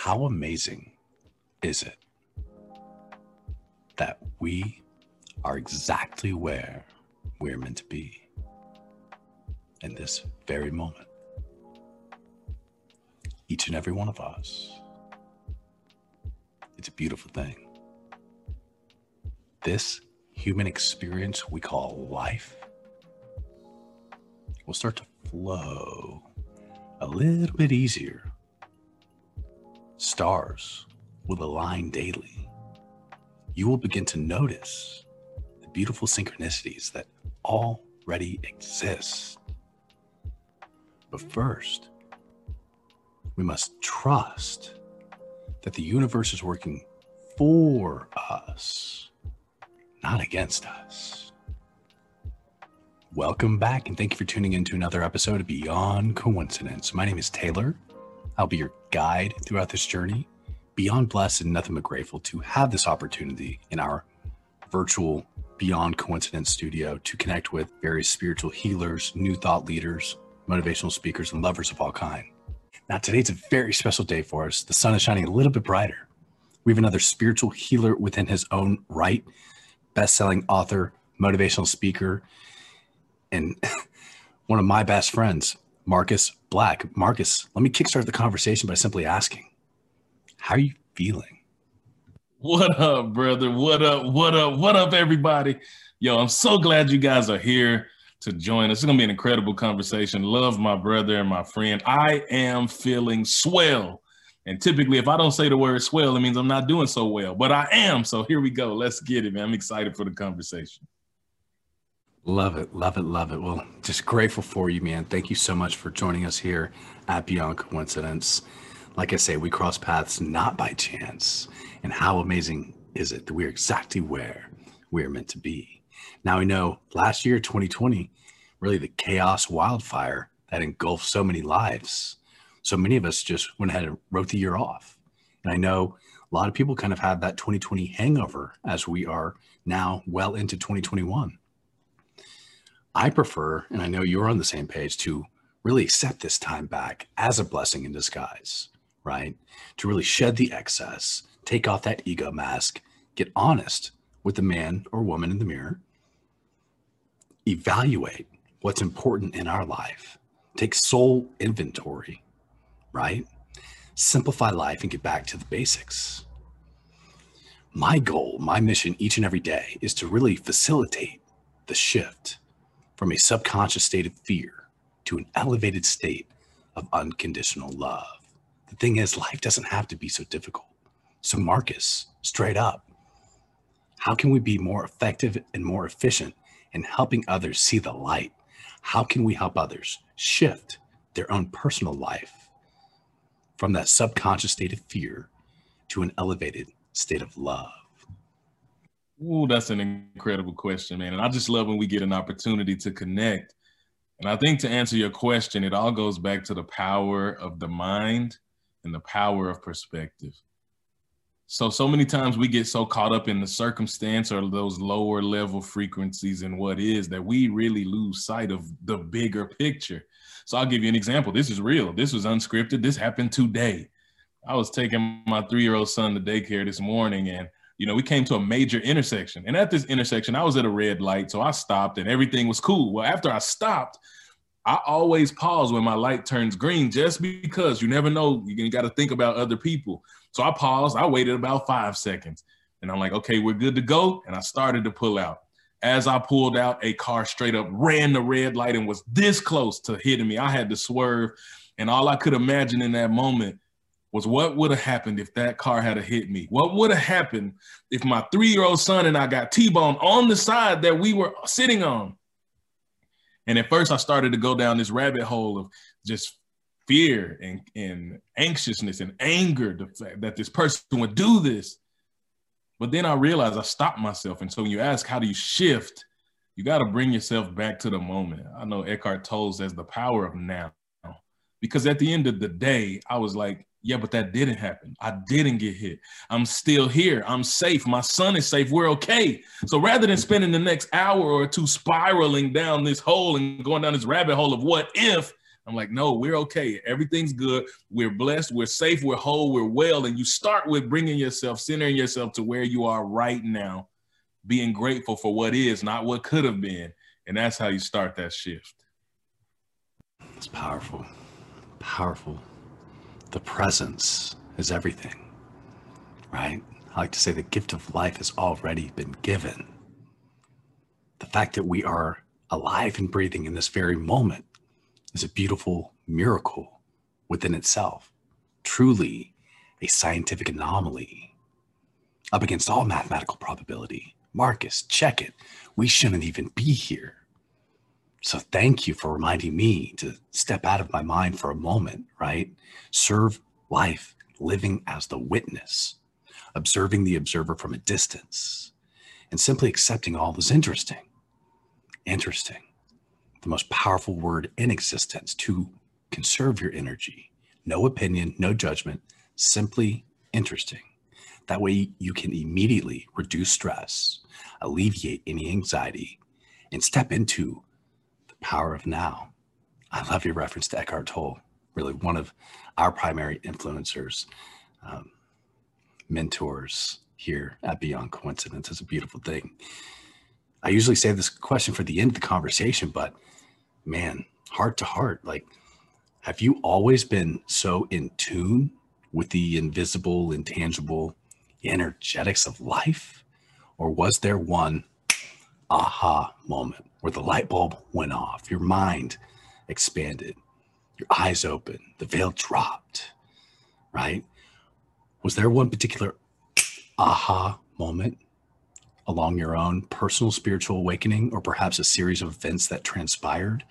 How amazing is it that we are exactly where we're meant to be in this very moment? Each and every one of us. It's a beautiful thing. This human experience we call life will start to flow a little bit easier. Stars will align daily. You will begin to notice the beautiful synchronicities that already exist. But first, we must trust that the universe is working for us, not against us. Welcome back, and thank you for tuning in to another episode of Beyond Coincidence. My name is Taylor. I'll be your guide throughout this journey. Beyond blessed and nothing but grateful to have this opportunity in our virtual Beyond Coincidence studio to connect with various spiritual healers, new thought leaders, motivational speakers, and lovers of all kind. Now, today's a very special day for us. The sun is shining a little bit brighter. We have another spiritual healer within his own right, best-selling author, motivational speaker, and one of my best friends, Marcus Black. Marcus, let me kickstart the conversation by simply asking, how are you feeling? What up, brother? What up? What up? What up, everybody? Yo, I'm so glad you guys are here to join us. It's gonna be an incredible conversation. Love my brother and my friend. I am feeling swell. And typically, if I don't say the word swell, it means I'm not doing so well. But I am. So here we go. Let's get it, man. I'm excited for the conversation. Love it, love it, love it. Well, just grateful for you, man. Thank you so much for joining us here at Beyond Coincidence. Like I say, we cross paths not by chance. And how amazing is it that we're exactly where we're meant to be? Now we know last year, 2020, really the chaos wildfire that engulfed so many lives. So many of us just went ahead and wrote the year off. And I know a lot of people kind of had that 2020 hangover as we are now well into 2021. I prefer, and I know you're on the same page, to really accept this time back as a blessing in disguise, right? To really shed the excess, take off that ego mask, get honest with the man or woman in the mirror, evaluate what's important in our life, take soul inventory, right? Simplify life and get back to the basics. My goal, my mission each and every day is to really facilitate the shift from a subconscious state of fear to an elevated state of unconditional love. The thing is, life doesn't have to be so difficult. So, Marcus, straight up, how can we be more effective and more efficient in helping others see the light? How can we help others shift their own personal life from that subconscious state of fear to an elevated state of love? Ooh, that's an incredible question, man. And I just love when we get an opportunity to connect. And I think to answer your question, it all goes back to the power of the mind and the power of perspective. So, so many times we get so caught up in the circumstance or those lower level frequencies and what is that we really lose sight of the bigger picture. So, I'll give you an example. This is real. This was unscripted. This happened today. I was taking my three year old son to daycare this morning and you know, we came to a major intersection. And at this intersection, I was at a red light. So I stopped and everything was cool. Well, after I stopped, I always pause when my light turns green just because you never know. You got to think about other people. So I paused. I waited about five seconds. And I'm like, okay, we're good to go. And I started to pull out. As I pulled out, a car straight up ran the red light and was this close to hitting me. I had to swerve. And all I could imagine in that moment was what would have happened if that car had hit me? What would have happened if my three year old son and I got T boned on the side that we were sitting on? And at first, I started to go down this rabbit hole of just fear and, and anxiousness and anger the fact that this person would do this. But then I realized I stopped myself. And so when you ask, how do you shift? You got to bring yourself back to the moment. I know Eckhart Tolle says the power of now. Because at the end of the day, I was like, yeah, but that didn't happen. I didn't get hit. I'm still here. I'm safe. My son is safe. We're okay. So rather than spending the next hour or two spiraling down this hole and going down this rabbit hole of what if, I'm like, no, we're okay. Everything's good. We're blessed. We're safe. We're whole. We're well. And you start with bringing yourself, centering yourself to where you are right now, being grateful for what is, not what could have been. And that's how you start that shift. It's powerful. Powerful. The presence is everything, right? I like to say the gift of life has already been given. The fact that we are alive and breathing in this very moment is a beautiful miracle within itself. Truly a scientific anomaly up against all mathematical probability. Marcus, check it. We shouldn't even be here. So thank you for reminding me to step out of my mind for a moment, right? Serve life, living as the witness observing the observer from a distance, and simply accepting all is interesting. Interesting. The most powerful word in existence to conserve your energy. No opinion, no judgment, simply interesting. That way you can immediately reduce stress, alleviate any anxiety, and step into power of now. I love your reference to Eckhart Tolle, really one of our primary influencers. Um, mentors here at Beyond Coincidence. It's a beautiful thing. I usually save this question for the end of the conversation, but man, heart to heart, like, have you always been so in tune with the invisible, intangible energetics of life? Or was there one aha moment where the light bulb went off, your mind expanded, your eyes opened, the veil dropped, right? Was there one particular aha moment along your own personal spiritual awakening, or perhaps a series of events that transpired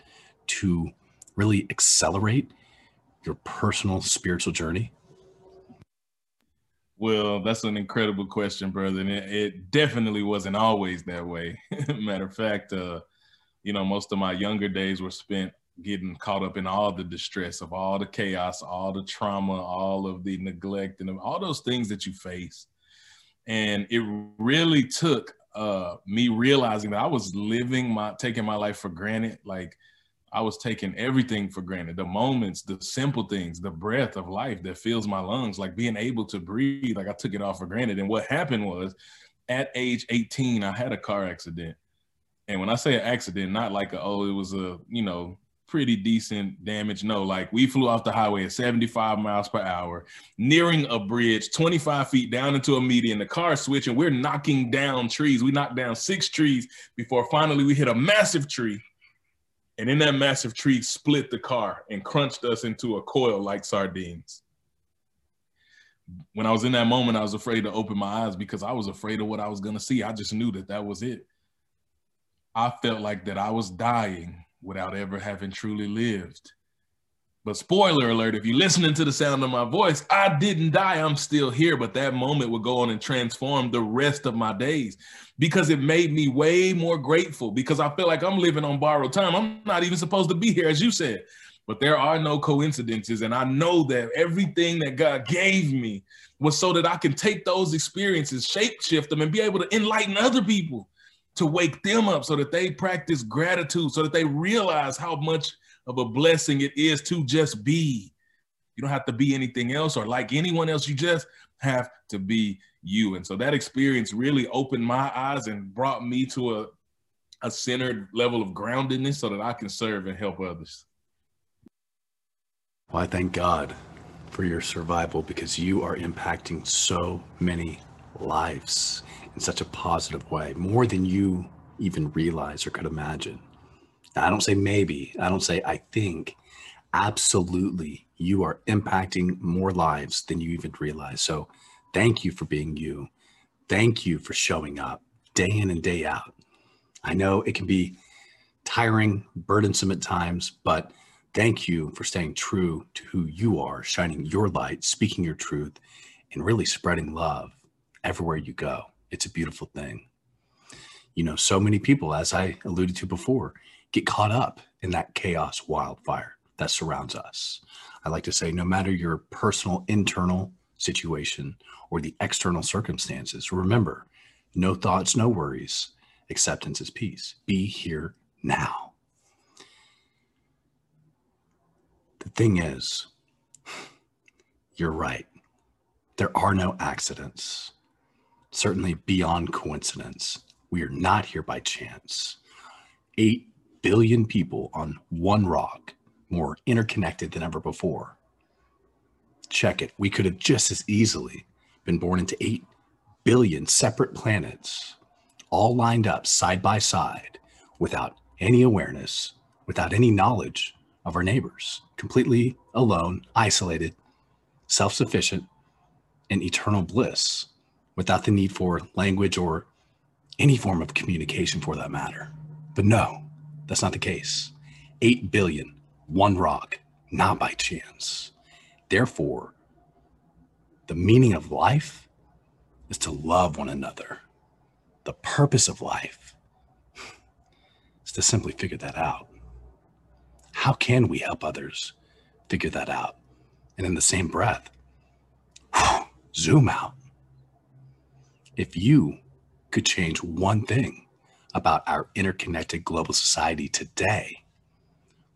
to really accelerate your personal spiritual journey? Well, that's an incredible question, brother. And it, it definitely wasn't always that way. Matter of fact, uh, you know, most of my younger days were spent getting caught up in all the distress of all the chaos, all the trauma, all of the neglect, and all those things that you face. And it really took uh, me realizing that I was living my, taking my life for granted. Like I was taking everything for granted the moments, the simple things, the breath of life that fills my lungs, like being able to breathe. Like I took it all for granted. And what happened was at age 18, I had a car accident. And when I say an accident, not like a, oh, it was a, you know, pretty decent damage. No, like we flew off the highway at 75 miles per hour, nearing a bridge 25 feet down into a median. The car switching. We're knocking down trees. We knocked down six trees before finally we hit a massive tree. And in that massive tree, split the car and crunched us into a coil like sardines. When I was in that moment, I was afraid to open my eyes because I was afraid of what I was going to see. I just knew that that was it. I felt like that I was dying without ever having truly lived. But spoiler alert, if you're listening to the sound of my voice, I didn't die. I'm still here. But that moment would go on and transform the rest of my days because it made me way more grateful because I feel like I'm living on borrowed time. I'm not even supposed to be here, as you said. But there are no coincidences. And I know that everything that God gave me was so that I can take those experiences, shape shift them, and be able to enlighten other people to wake them up so that they practice gratitude, so that they realize how much of a blessing it is to just be. You don't have to be anything else or like anyone else. You just have to be you. And so that experience really opened my eyes and brought me to a, a centered level of groundedness so that I can serve and help others. Well, I thank God for your survival because you are impacting so many lives in such a positive way, more than you even realize or could imagine. Now, I don't say maybe, I don't say I think. Absolutely, you are impacting more lives than you even realize. So, thank you for being you. Thank you for showing up day in and day out. I know it can be tiring, burdensome at times, but thank you for staying true to who you are, shining your light, speaking your truth, and really spreading love everywhere you go. It's a beautiful thing. You know, so many people, as I alluded to before, get caught up in that chaos wildfire that surrounds us. I like to say, no matter your personal internal situation or the external circumstances, remember no thoughts, no worries. Acceptance is peace. Be here now. The thing is, you're right. There are no accidents, certainly beyond coincidence. We are not here by chance. Eight billion people on one rock, more interconnected than ever before. Check it. We could have just as easily been born into 8 billion separate planets, all lined up side by side without any awareness, without any knowledge of our neighbors, completely alone, isolated, self sufficient, and eternal bliss without the need for language or any form of communication for that matter. But no, that's not the case. 8 billion, one rock, not by chance. Therefore, the meaning of life is to love one another. The purpose of life is to simply figure that out. How can we help others figure that out? And in the same breath, zoom out. If you could change one thing about our interconnected global society today,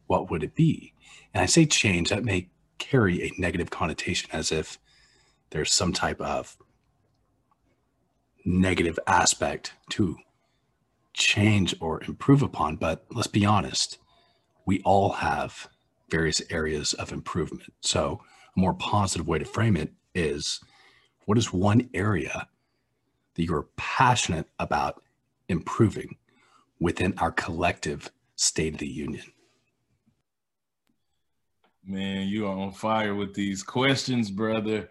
what would it be? And I say change, that may carry a negative connotation as if there's some type of negative aspect to change or improve upon. But let's be honest, we all have various areas of improvement. So, a more positive way to frame it is what is one area that you're passionate about improving within our collective state of the union? Man, you are on fire with these questions, brother.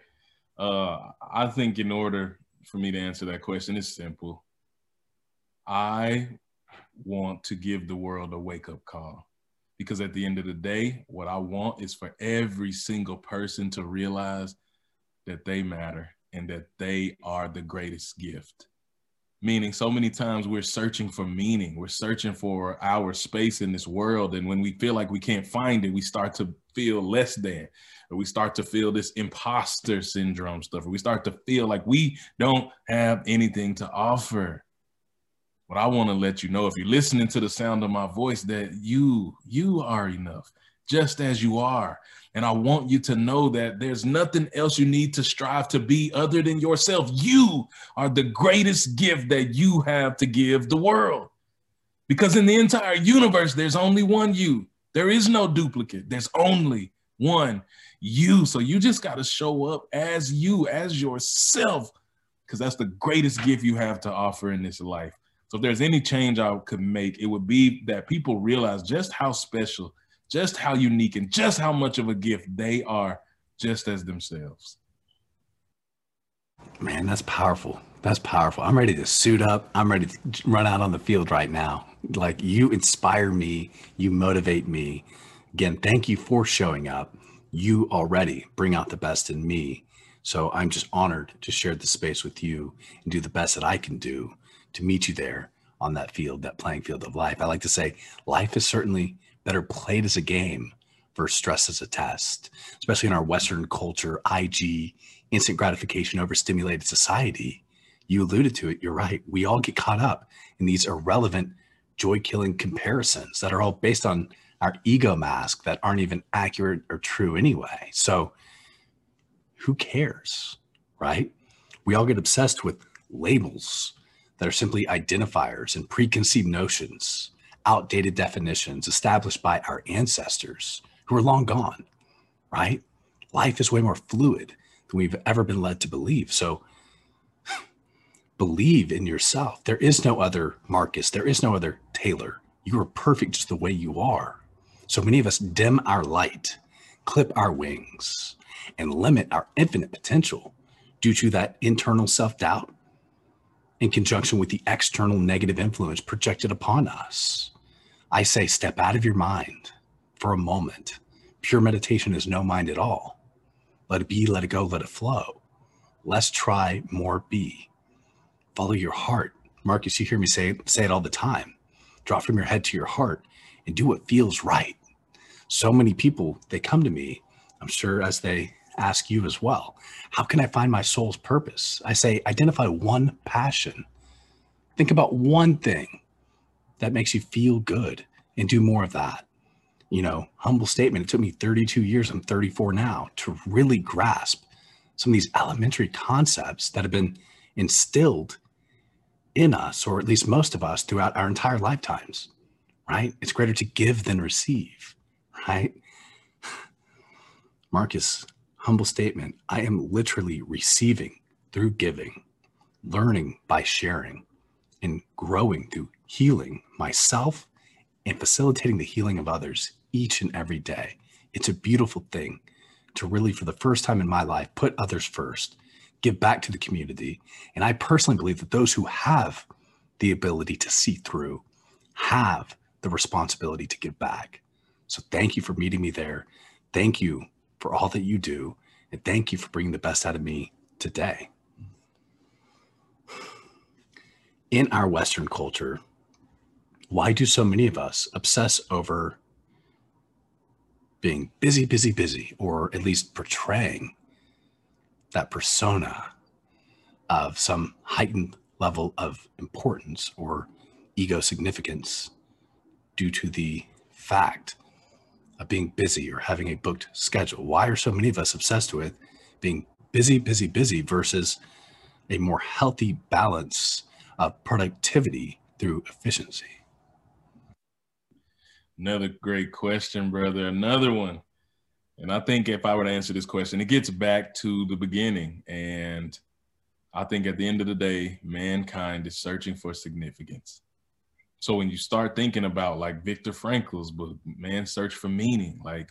Uh, I think in order for me to answer that question, it's simple. I want to give the world a wake up call because at the end of the day, what I want is for every single person to realize that they matter and that they are the greatest gift. Meaning so many times we're searching for meaning. We're searching for our space in this world. And when we feel like we can't find it we start to feel less than or we start to feel this imposter syndrome stuff or we start to feel like we don't have anything to offer. But i want to let you know if you're listening to the sound of my voice that you you are enough just as you are and I want you to know that there's nothing else you need to strive to be other than yourself. You are the greatest gift that you have to give the world. Because in the entire universe, there's only one you. There is no duplicate. There's only one you. So you just got to show up as you, as yourself, because that's the greatest gift you have to offer in this life. So if there's any change I could make, it would be that people realize just how special just how unique and just how much of a gift they are just as themselves. Man, that's powerful. That's powerful. I'm ready to suit up. I'm ready to run out on the field right now. Like you inspire me, you motivate me. Again, thank you for showing up. You already bring out the best in me. So I'm just honored to share the space with you and do the best that I can do to meet you there on that field, that playing field of life. I like to say life is certainly better played as a game versus stress as a test, especially in our Western culture, IG, instant gratification, overstimulated society. You alluded to it. You're right. We all get caught up in these irrelevant, joy killing comparisons that are all based on our ego mask that aren't even accurate or true anyway. So, who cares, right? We all get obsessed with labels that are simply identifiers and preconceived notions outdated definitions established by our ancestors who are long gone, right? Life is way more fluid than we've ever been led to believe. So believe in yourself. There is no other Marcus, there is no other Taylor. You are perfect just the way you are. So many of us dim our light, clip our wings, and limit our infinite potential due to that internal self doubt in conjunction with the external negative influence projected upon us. I say, step out of your mind for a moment. Pure meditation is no mind at all. Let it be, let it go, let it flow. Less try, more be. Follow your heart. Marcus, you hear me say, say it all the time. Drop from your head to your heart and do what feels right. So many people, they come to me, I'm sure as they ask you as well. How can I find my soul's purpose? I say, identify one passion. Think about one thing that makes you feel good and do more of that. you know, humble statement. It took me 32 years, I'm 34 now, to really grasp some of these elementary concepts that have been instilled in us, or at least most of us, throughout our entire lifetimes, right? It's greater to give than receive, right? Marcus, humble statement. I am literally receiving through giving, learning by sharing, and growing through healing myself and facilitating the healing of others each and every day. It's a beautiful thing to really, for the first time in my life, put others first, give back to the community. And I personally believe that those who have the ability to see through have the responsibility to give back. So thank you for meeting me there. Thank you for all that you do. And thank you for bringing the best out of me today. In our Western culture, why do so many of us obsess over being busy, busy, busy, or at least portraying that persona of some heightened level of importance or ego significance due to the fact of being busy or having a booked schedule? Why are so many of us obsessed with being busy, busy, busy versus a more healthy balance of productivity through efficiency? Another great question, brother. Another one. And I think if I were to answer this question, it gets back to the beginning. And I think at the end of the day, mankind is searching for significance. So when you start thinking about like Viktor Frankl's book, Man's Search for Meaning, like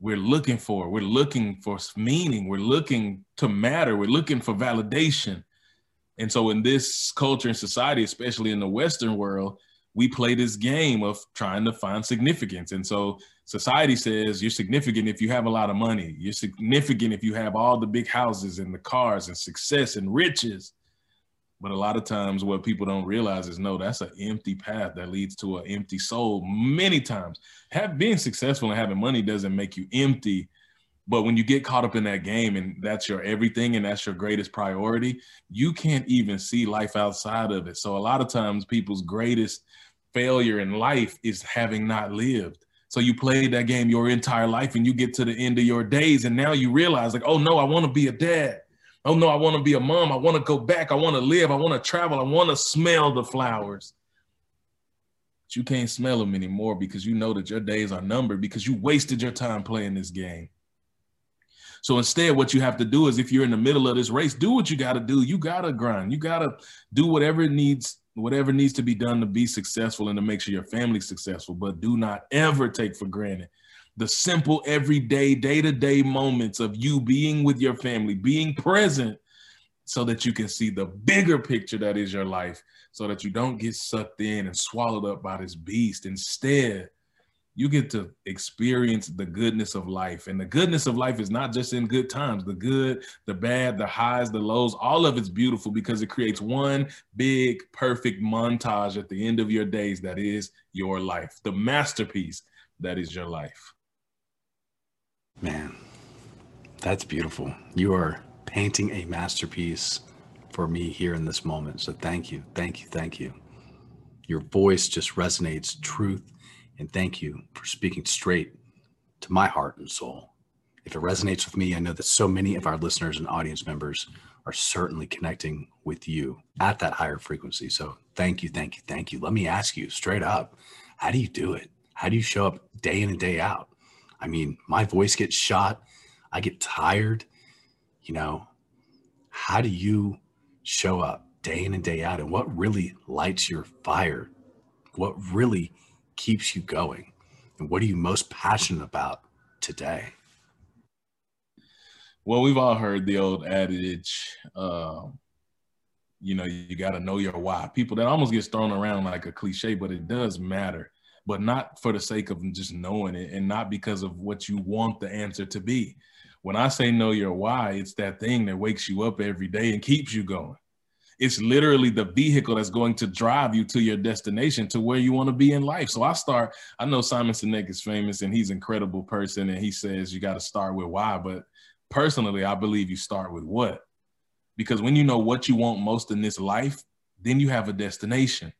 we're looking for, we're looking for meaning, we're looking to matter, we're looking for validation. And so in this culture and society, especially in the Western world, we play this game of trying to find significance. And so society says you're significant if you have a lot of money. You're significant if you have all the big houses and the cars and success and riches. But a lot of times, what people don't realize is no, that's an empty path that leads to an empty soul. Many times, have being successful and having money doesn't make you empty. But when you get caught up in that game and that's your everything and that's your greatest priority, you can't even see life outside of it. So a lot of times, people's greatest failure in life is having not lived. So you played that game your entire life and you get to the end of your days and now you realize like, oh no, I want to be a dad. Oh no, I want to be a mom. I want to go back. I want to live. I want to travel. I want to smell the flowers. But you can't smell them anymore because you know that your days are numbered because you wasted your time playing this game. So instead, what you have to do is if you're in the middle of this race, do what you got to do. You got to grind. You got to do whatever it needs, whatever needs to be done to be successful and to make sure your family's successful. But do not ever take for granted the simple, everyday, day to day moments of you being with your family, being present so that you can see the bigger picture that is your life, so that you don't get sucked in and swallowed up by this beast. Instead, you get to experience the goodness of life. And the goodness of life is not just in good times, the good, the bad, the highs, the lows, all of it's beautiful because it creates one big, perfect montage at the end of your days that is your life, the masterpiece that is your life. Man, that's beautiful. You are painting a masterpiece for me here in this moment. So thank you, thank you, thank you. Your voice just resonates truth, and thank you for speaking straight to my heart and soul. If it resonates with me, I know that so many of our listeners and audience members are certainly connecting with you at that higher frequency. So thank you, thank you, thank you. Let me ask you straight up how do you do it? How do you show up day in and day out? I mean, my voice gets shot. I get tired. You know, how do you show up day in and day out? And what really lights your fire? What really keeps you going? And what are you most passionate about today? Well, we've all heard the old adage, uh, you know, you got to know your why. People that almost gets thrown around like a cliche, but it does matter but not for the sake of just knowing it and not because of what you want the answer to be. When I say know your why, it's that thing that wakes you up every day and keeps you going. It's literally the vehicle that's going to drive you to your destination, to where you want to be in life. So I start, I know Simon Sinek is famous and he's an incredible person and he says you got to start with why. But personally, I believe you start with what? Because when you know what you want most in this life, then you have a destination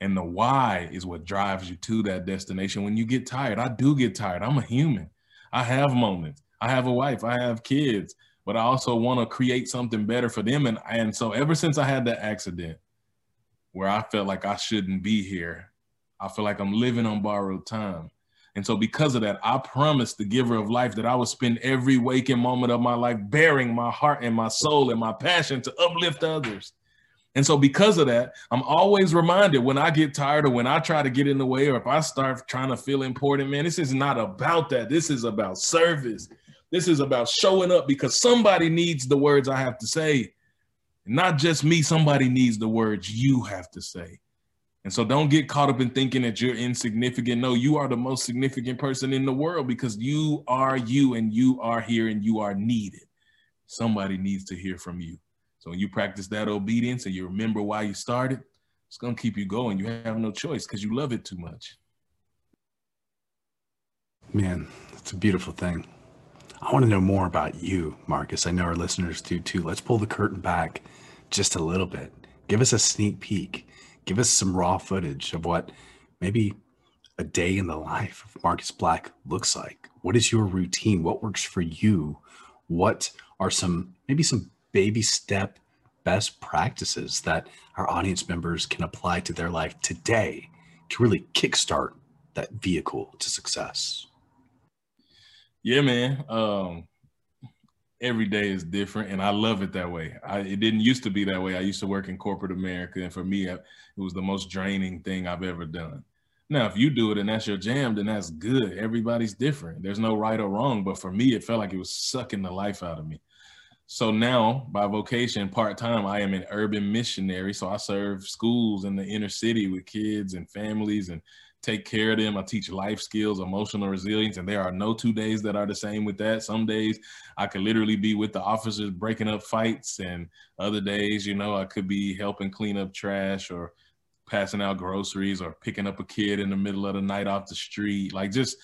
And the why is what drives you to that destination when you get tired. I do get tired. I'm a human. I have moments. I have a wife. I have kids, but I also want to create something better for them. And, and so ever since I had that accident where I felt like I shouldn't be here, I feel like I'm living on borrowed time. And so, because of that, I promised the giver of life that I would spend every waking moment of my life bearing my heart and my soul and my passion to uplift others. And so, because of that, I'm always reminded when I get tired or when I try to get in the way or if I start trying to feel important, man, this is not about that. This is about service. This is about showing up because somebody needs the words I have to say. Not just me, somebody needs the words you have to say. And so don't get caught up in thinking that you're insignificant. No, you are the most significant person in the world because you are you and you are here and you are needed. Somebody needs to hear from you. So when you practice that obedience and you remember why you started, it's going to keep you going. You have no choice because you love it too much. Man, it's a beautiful thing. I want to know more about you, Marcus. I know our listeners do too. Let's pull the curtain back just a little bit. Give us a sneak peek give us some raw footage of what maybe a day in the life of Marcus Black looks like. What is your routine? What works for you? What are some maybe some baby step best practices that our audience members can apply to their life today to really kickstart that vehicle to success? Yeah, man. Um, every day is different and i love it that way. I, it didn't used to be that way. I used to work in corporate america and for me it was the most draining thing i've ever done. Now if you do it and that's your jam then that's good. Everybody's different. There's no right or wrong but for me it felt like it was sucking the life out of me. So now by vocation part-time i am an urban missionary. So i serve schools in the inner city with kids and families and take care of them. I teach life skills, emotional resilience, and there are no two days that are the same with that. Some days I could literally be with the officers breaking up fights, and other days, you know, I could be helping clean up trash or passing out groceries or picking up a kid in the middle of the night off the street. Like just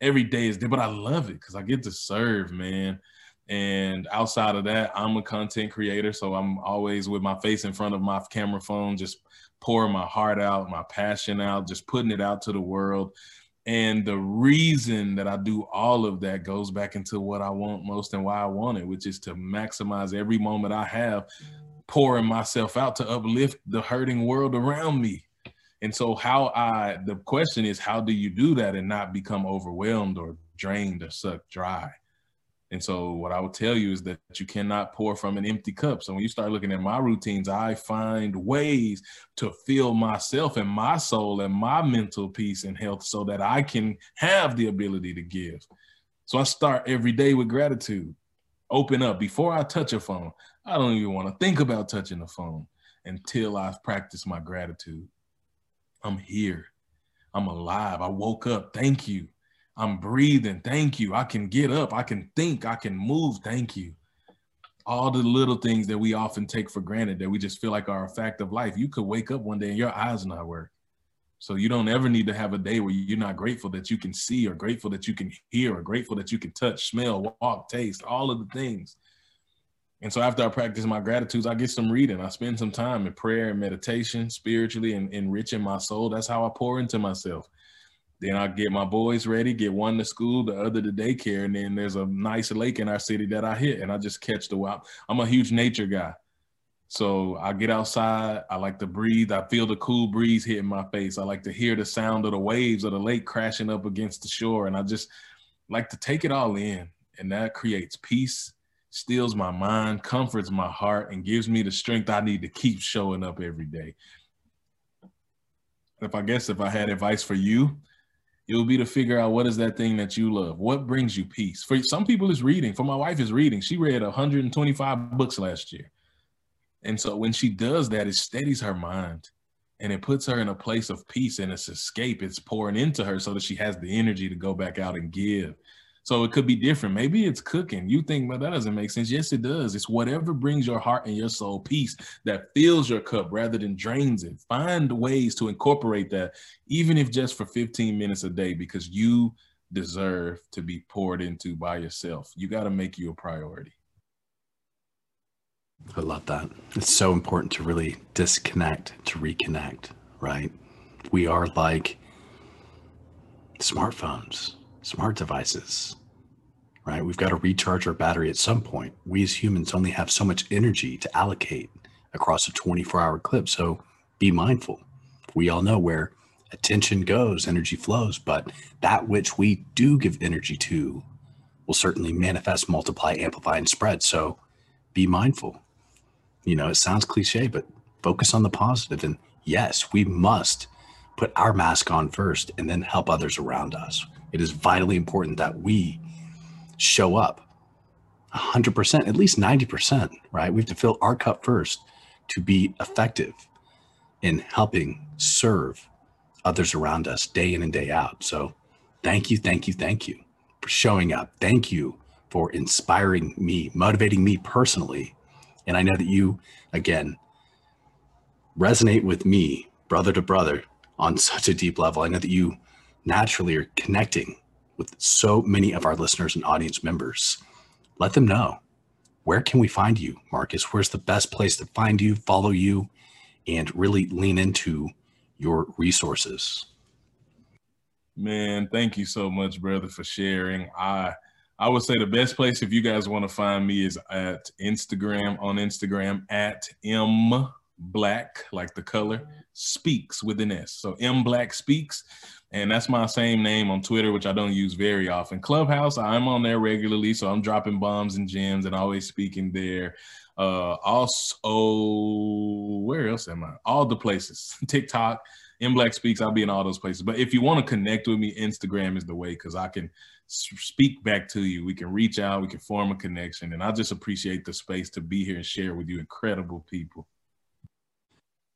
every day is different, but I love it because I get to serve, man. And outside of that, I'm a content creator. So I'm always with my face in front of my camera phone, just pouring my heart out, my passion out, just putting it out to the world. And the reason that I do all of that goes back into what I want most and why I want it, which is to maximize every moment I have, pouring myself out to uplift the hurting world around me. And so, how I, the question is, how do you do that and not become overwhelmed or drained or sucked dry? And so, what I would tell you is that you cannot pour from an empty cup. So, when you start looking at my routines, I find ways to fill myself and my soul and my mental peace and health so that I can have the ability to give. So, I start every day with gratitude. Open up before I touch a phone. I don't even want to think about touching the phone until I've practiced my gratitude. I'm here. I'm alive. I woke up. Thank you. I'm breathing. Thank you. I can get up. I can think. I can move. Thank you. All the little things that we often take for granted that we just feel like are a fact of life. You could wake up one day and your eyes not work. So you don't ever need to have a day where you're not grateful that you can see or grateful that you can hear or grateful that you can touch, smell, walk, taste, all of the things. And so after I practice my gratitudes, I get some reading. I spend some time in prayer and meditation, spiritually and enriching my soul. That's how I pour into myself. Then I get my boys ready, get one to school, the other to daycare, and then there's a nice lake in our city that I hit, and I just catch the wild. I'm a huge nature guy, so I get outside. I like to breathe. I feel the cool breeze hitting my face. I like to hear the sound of the waves of the lake crashing up against the shore, and I just like to take it all in, and that creates peace, steals my mind, comforts my heart, and gives me the strength I need to keep showing up every day. If I guess if I had advice for you, it will be to figure out what is that thing that you love. What brings you peace? For some people, it's reading. For my wife, is reading. She read 125 books last year, and so when she does that, it steadies her mind, and it puts her in a place of peace and it's escape. It's pouring into her so that she has the energy to go back out and give. So it could be different. Maybe it's cooking. You think, but that doesn't make sense. Yes, it does. It's whatever brings your heart and your soul peace that fills your cup rather than drains it. Find ways to incorporate that, even if just for 15 minutes a day, because you deserve to be poured into by yourself. You got to make you a priority. I love that. It's so important to really disconnect, to reconnect, right? We are like smartphones, smart devices, right? We've got to recharge our battery at some point. We as humans only have so much energy to allocate across a 24 hour clip. So be mindful. We all know where attention goes, energy flows, but that which we do give energy to will certainly manifest, multiply, amplify, and spread. So be mindful. You know, it sounds cliche, but focus on the positive. And yes, we must put our mask on first and then help others around us. It is vitally important that we show up 100%, at least 90%, right? We have to fill our cup first to be effective in helping serve others around us day in and day out. So thank you, thank you, thank you for showing up. Thank you for inspiring me, motivating me personally. And I know that you, again, resonate with me, brother to brother, on such a deep level. I know that you naturally are connecting with so many of our listeners and audience members. Let them know where can we find you, Marcus? Where's the best place to find you, follow you, and really lean into your resources? Man, thank you so much, brother, for sharing. I I would say the best place if you guys want to find me is at Instagram on Instagram at M Black, like the color, speaks with an S. So M Black speaks. And that's my same name on Twitter, which I don't use very often. Clubhouse, I'm on there regularly. So I'm dropping bombs and gems and always speaking there. Uh, also, where else am I? All the places. TikTok, M Black Speaks. I'll be in all those places. But if you want to connect with me, Instagram is the way because I can speak back to you. We can reach out. We can form a connection. And I just appreciate the space to be here and share with you incredible people.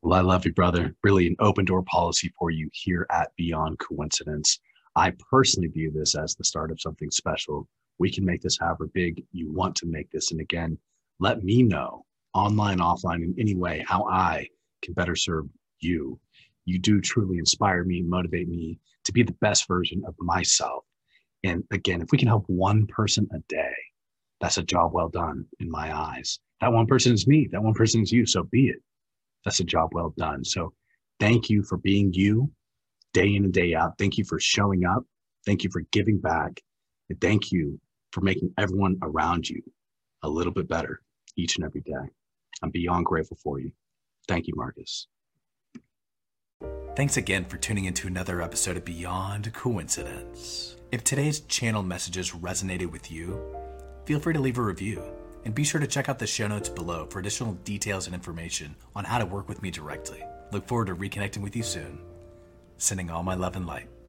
Well, I love you, brother. Really an open door policy for you here at Beyond Coincidence. I personally view this as the start of something special. We can make this however big you want to make this. And again, let me know online, offline, in any way how I can better serve you. You do truly inspire me, motivate me to be the best version of myself. And again, if we can help one person a day, that's a job well done in my eyes. That one person is me, that one person is you. So be it that's a job well done. So thank you for being you day in and day out. Thank you for showing up. Thank you for giving back. And thank you for making everyone around you a little bit better each and every day. I'm beyond grateful for you. Thank you, Marcus. Thanks again for tuning into another episode of Beyond Coincidence. If today's channel messages resonated with you, feel free to leave a review and be sure to check out the show notes below for additional details and information on how to work with me directly. Look forward to reconnecting with you soon. Sending all my love and light.